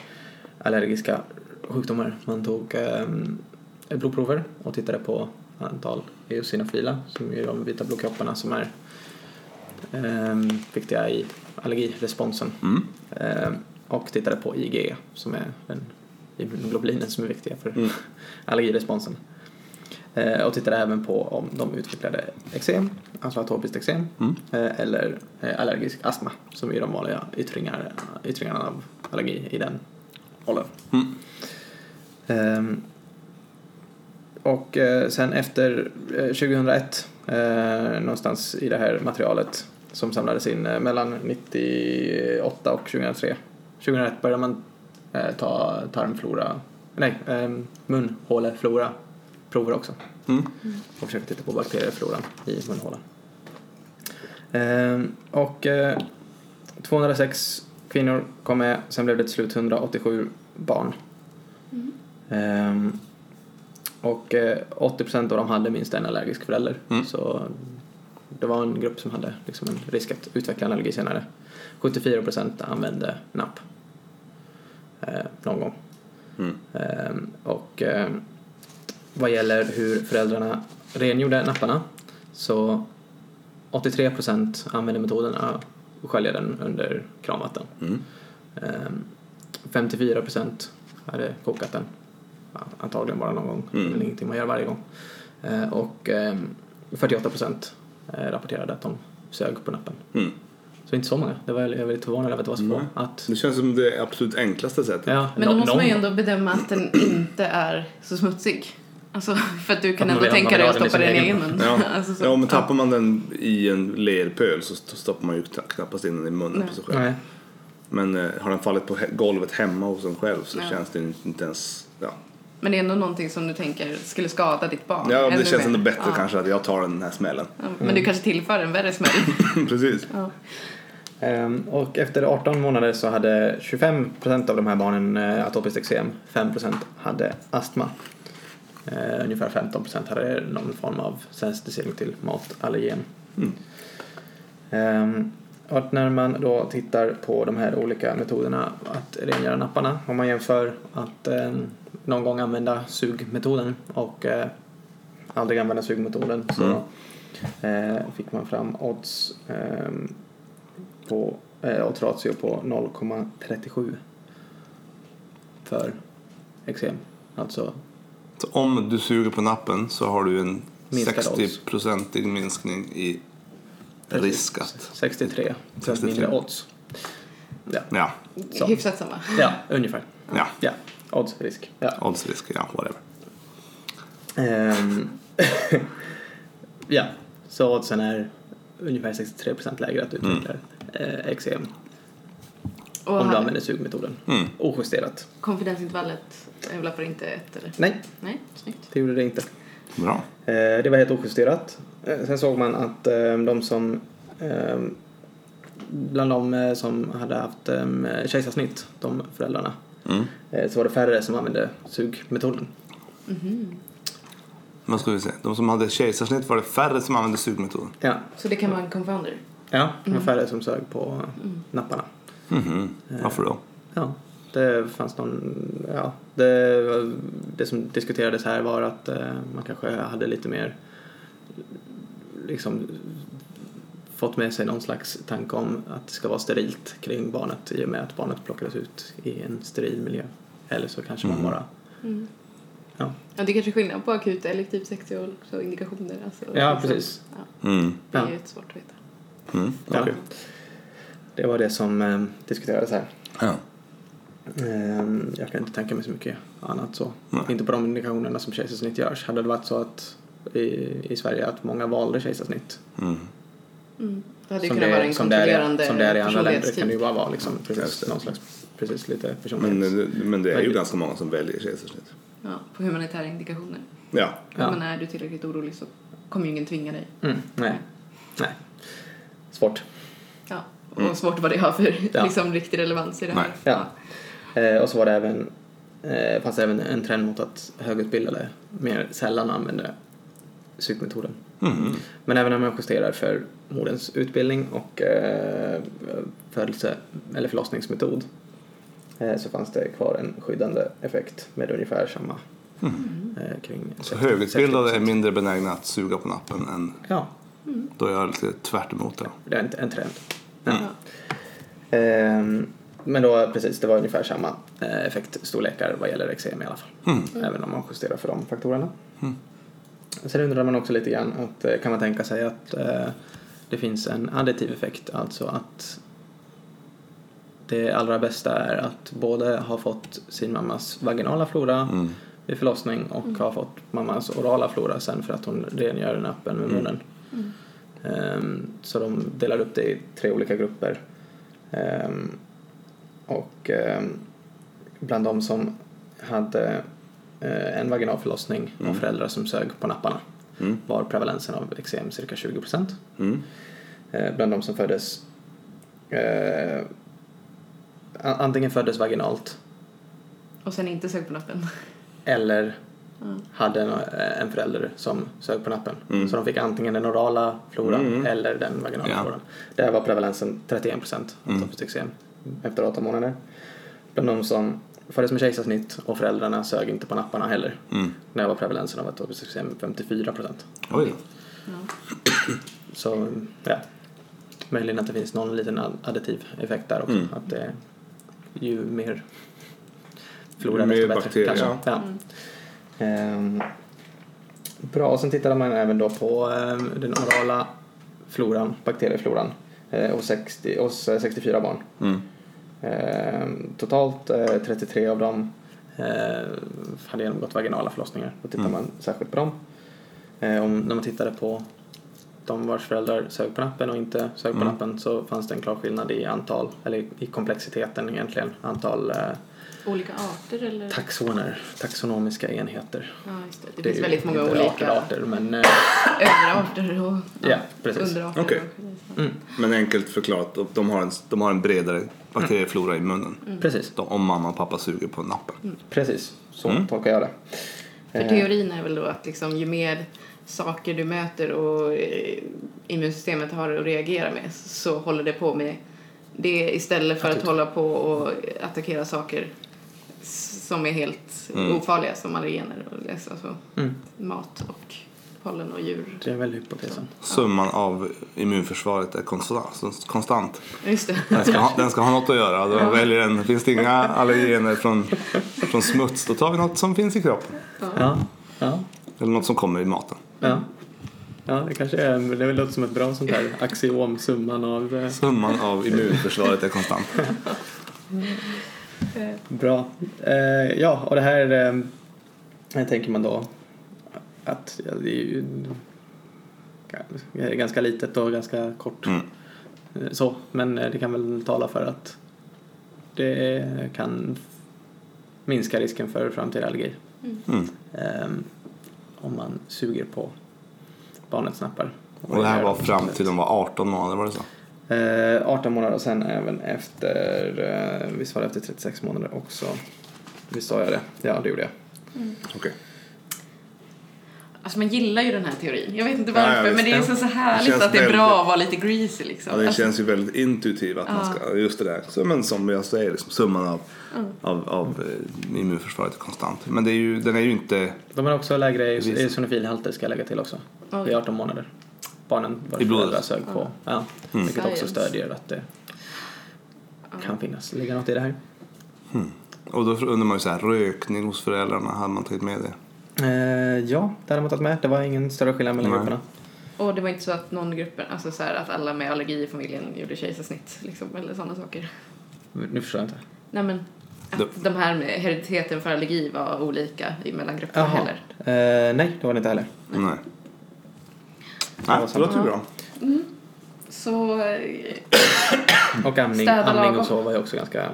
allergiska sjukdomar. Man tog eh, blodprover och tittade på antal eosinofila som är de vita blodkropparna som är eh, viktiga i allergiresponsen. Mm. Eh, och tittade på IgE som är den immunoglobulinen som är viktiga för Mm. allergiresponsen. Eh, och tittade även på om de utvecklade eksem, alltså atopiskt eksem, Mm. eh, eller eh, allergisk astma som är de vanliga yttringar, yttringarna av allergi i den åldern. Mm. Ehm, och eh, sen efter eh, 2001 eh, någonstans i det här materialet som samlades in eh, mellan 98 och 2003. 2001 började man eh, ta tarmflora, nej, eh, munhåleflora prover också Mm. och försöka titta på bakteriefloran i munhålan. Ehm, och eh, 206 kvinnor kom med, sen blev det till slut 187 barn. Ehm, och eh, 80% av dem hade minst en allergisk förälder. Mm. Så det var en grupp som hade liksom en risk att utveckla en allergi senare. 74% använde napp. Eh, någon gång. Mm. Ehm, och ehm, vad gäller hur föräldrarna rengjorde napparna så 83% använde metoden att skölja den under kranvatten. Mm. Ehm, 54% hade kokat den. Antagligen bara någon gång, Mm. men ingenting man gör varje gång. Ehm, och ehm, 48% eh, rapporterade att de sög på nappen. Mm. Så inte så många. Det var, jag är väldigt förvånad över att det var så få. Att, Det känns som det absolut enklaste sättet. ja, Men då måste man ju ändå bedöma att den inte är så smutsig. Alltså, för att du kan Att ändå tänka dig att stoppa den i egen mun. Ja. Alltså, så- ja, men tappar man den i en lerpöl så st- stoppar man ju kna- knappast in den i munnen Nej. på sig själv. Nej. Men eh, har den fallit på he- golvet hemma hos en själv så Ja. känns det inte ens... Ja, Men det är ändå någonting som du tänker skulle skada ditt barn. ja det känns mer. ändå bättre Ja. kanske att jag tar den här smällen. Ja, men du kanske tillför en värre smäll. Precis. ja. Ehm, och efter 18 månader så hade 25% av de här barnen eh, atopiskt eksem, 5% hade astma. Eh, ungefär 15% hade någon form av sensitisering till matallergen. Mm. Ehm, och när man då tittar på de här olika metoderna att rengöra napparna, om man jämför att eh, någon gång använda sugmetoden och eh, aldrig använda sugmetoden så eh, fick man fram odds ehm, på eh, odds ratio på 0,37 för eksem. Alltså Så om du suger på nappen så har du en Minskad 60-procentig minskning i risk att... 63 för 63. mindre odds. Ja, Ja, Så. Hyfsat samma. ja ungefär. ja. Ja, odds, risk. Ja. Oddsrisk, ja, whatever. Ehm, ja, så oddsen är ungefär 63% lägre att du utvecklar eh, eksem Och om du använder sugmetoden. Mm. Ojusterat. konfidensintervallet överlappar inte ett eller? Nej, Nej, snyggt. det gjorde det inte. Bra. Eh, det var helt ojusterat. Eh, sen såg man att eh, de som eh, bland de eh, som hade haft eh, kejsarsnitt, de föräldrarna, Mm. eh, så var det färre som använde sugmetoden. Vad ska vi se? De som hade kejsarsnitt var det färre som använde sugmetoden. Ja, Så det kan vara en confounder? Ja det var färre som sög på napparna. Mhm. Varför då? Ja, det fanns någon, ja, det, det som diskuterades här var att eh, man kanske hade lite mer liksom fått med sig någon slags tanke om att det ska vara sterilt kring barnet i och med att barnet plockades ut i en steril miljö. Eller så kanske man bara, Mm. ja, Ja, det är kanske är skillnad på akut eller typ 60 och också indikationer. Alltså, Ja, precis. Ja, Mm. det är ju ett svårt att veta. Mm. Ja. okej. det var det som eh, diskuterades här. Ja. Eh, jag kan inte tänka mig så mycket annat så. Nej. Inte på de indikationerna som kejsarsnitt görs. Hade det varit så att i, i Sverige att många valde kejsarsnitt Mm. Mm. Det hade ju som kunnat vara det, en som det, är, kontrollerande i- som det är i andra länder kan det ju bara vara liksom precis, det. någon slags, precis lite Men, personlighet. men det är ju ganska många som väljer kejsarsnitt. Ja, på humanitära indikationer. Ja. Ja. Men är du tillräckligt orolig så kommer ju ingen tvinga dig. Mm, nej, nej. Svårt. Ja. Och Mm. svårt vad det har för Ja. liksom, riktig relevans i det här. Nej. Ja. Eh, och så var det även, eh, fanns det även en trend mot att högutbildade mer sällan använde psykmetoden. Mm. Men även när man justerar för moderns utbildning och eh, födelse eller förlossningsmetod eh, så fanns det kvar en skyddande effekt med ungefär samma eh, kring Mm. Så 60 högutbildade är 60%. mindre benägna att suga på nappen än Ja, då är jag lite tvärt emot det. det är en, en trend. Ja. Ja. Ehm, men då precis, det var ungefär samma eh, effektstorlekar vad gäller eksem i alla fall. Mm. Även om man justerar för de faktorerna. Mm. Sen undrar man också lite grann att eh, kan man tänka sig att eh, det finns en additiv effekt, alltså att det allra bästa är att både ha fått sin mammas vaginala flora Mm. vid förlossning och ha fått mammas orala flora sen för att hon rengör nappen med munnen. Ehm, så de delar upp det i tre olika grupper. Ehm, och ehm, bland de som hade eh, en vaginal förlossning och föräldrar som sög på napparna Mm. var prevalensen av eksem cirka 20 procent. Mm. Eh, bland de som föddes eh, antingen föddes vaginalt Och sen inte sög på nappen. eller Mm. hade en, eh, en förälder som sög på nappen. Mm. Så de fick antingen den orala floran Mm. eller den vaginala Ja. floran. Där var prevalensen 31 procent av Mm. efter 18 månader. Bland de som föddes med kejsarsnitt och föräldrarna sög inte på napparna heller. Mm. Där var prevalensen av atopiskt eksem 54 procent. Oj. Så ja, möjligen att det finns någon liten ad- additiv effekt där också. Mm. Att det, ju mer flora Ju mer desto bättre. bakterier, kanske. ja. Ja. Ehm, bra, och sen tittade man även då på ehm, den orala floran, bakteriefloran, eh, hos, 60, hos eh, 64 barn. Mm. Ehm, totalt eh, 33 av dem eh, hade genomgått vaginala förlossningar. Då tittar Mm. man särskilt på dem. Eh, om, när man tittade på de vars föräldrar sög på nappen och inte sög på Mm. nappen så fanns det en klar skillnad i antal, eller i komplexiteten egentligen, antal eh, Olika arter eller? taxoner, taxonomiska enheter. Ja, just det. Det, Det är finns väldigt många olika arter, arter men eh, överarter och Ja, precis. underarter. Och- mm, Men enkelt förklarat, de har en, de har en bredare bakterieflora i munnen. precis, De, om mamma och pappa suger på nappen. precis. Så Mm. tolkar jag det. För Eh, teorin är väl då att liksom, ju mer saker du möter och eh, immunsystemet har att reagera med så håller det på med det istället för att Akut. hålla på och attackera saker som är helt Mm. ofarliga som allergener och alltså, Mm, mat och pollen och djur. det är väl hypotesen. Summan av immunförsvaret är konstant. konstant. Just det. Den ska, ha, den ska ha något att göra. Då väljer den, finns det inga allergener från, från smuts, då tar vi något som finns i kroppen. Ja, ja, Eller något som kommer i maten. ja. Ja, det kanske är, det väl låter som ett bra sånt här axiom, summan av eh, Summan av immunförsvaret är konstant. Bra. Eh, ja, och det här eh, tänker man då att ja, det är ju ganska litet och ganska kort. Mm. Eh, Så, men eh, det kan väl tala för att det kan minska risken för framtida allergi Mm. eh, om man suger på barnets nappar. Och det här var fram till de var 18 månader, var det så? Eh, 18 månader och sen även efter, eh, visst var det efter 36 månader också? Visst sa jag det? Ja, det gjorde jag. Okej. Alltså man gillar ju den här teorin. Jag vet inte Ja, ja, varför men det är så, så härligt att det är bra väldigt- att vara lite greasy liksom. Ja, det Alltså, känns ju väldigt intuitivt att man ska, just det där. Så, men som jag säger, liksom, summan av, av, av eh, immunförsvaret är konstant. Men det är ju, den är ju inte De har också lägre eosinofilhalter ska jag lägga till också. Oj. Vid 18 månader. Barnen vars föräldrar sög på. Ja. Mm. Vilket också stödjer att det kan finnas. Ligger något i det här? Och då undrar man ju så här, rökning hos föräldrarna, hade man tagit med det? Eh, ja, det hade man tagit med. Det var ingen större skillnad mellan Nej. grupperna. Och det var inte så att någon grupp, alltså så här, att alla med allergi i familjen gjorde kejsarsnitt liksom, eller sådana saker. Nu förstår jag inte. Nej men, att de här med herediteten för allergi var olika i mellan grupperna heller. Eh, nej, det var det inte heller. Nej. var Nej, det låter ju bra. Så, eh, Och amning, Städa amning och så var ju också ganska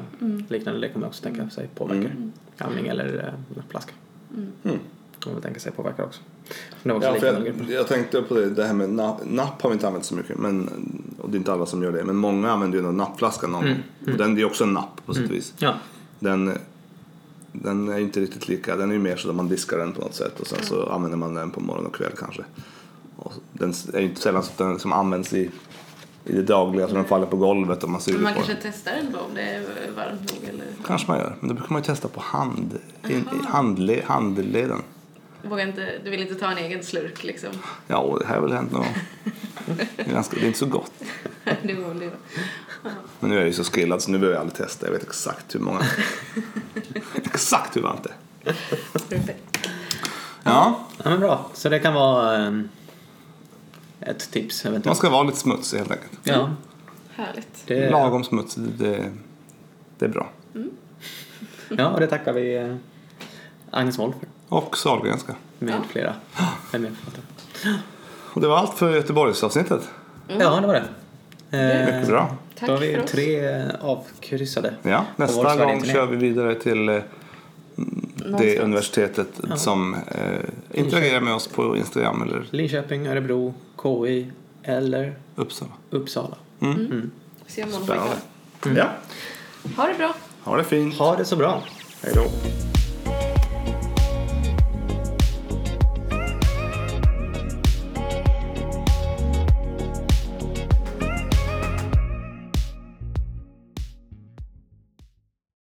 liknande. Det kommer jag också tänka sig påverkar. Mm. Amning eller eh, plaska. Mm. Kommer man tänka sig påverkar också. Men det var också Ja, jag, jag tänkte på det, det här med napp, napp har vi inte använt så mycket. Men, och det är inte alla som gör det. Men många använder ju en nappflaska någon Mm. gång. Och den det är också en napp på sätt och vis. Ja, Den, den är inte riktigt lika. Den är ju mer så att man diskar den på något sätt. Och sen så använder man den på morgon och kväll kanske. Den är ju inte sällan så den liksom används i, i det dagliga. Så den faller på golvet och man suger men man på kanske den. testar ändå om det är varmt nog eller... Kanske man gör. Men då brukar man ju testa på hand, i handle, handleden. Du, vågar inte, du vill inte ta en egen slurk liksom? Ja, det här har väl hänt någon gång. Det är, ganska, det är inte så gott. det var det. Men nu är jag ju så skillad så nu behöver jag aldrig testa. Jag vet exakt hur många. exakt hur varmt det är. Perfekt. Ja, ja men bra. Så det kan vara eh, ett tips man eventuellt. ska vara lite smutsig helt enkelt. Ja, Härligt. det, Lagom smutsig, det, det är bra. ja, och det tackar vi eh, Agnes Woll för. Och Sahlgrenska. Med Ja. flera. Med och det var allt för Göteborgsavsnittet. Ja, det var det. Eh, Mycket bra. Tack Då har vi tre avkryssade. Ja, nästa gång kör vi vidare till eh, det Någonstans. universitetet som eh, interagerar med oss på Instagram eller Linköping, Örebro, KI eller Uppsala. Uppsala. Se om någon Spännande. skickar. Ja, Ha det bra. ha det fint. Ha det så bra. Hej då.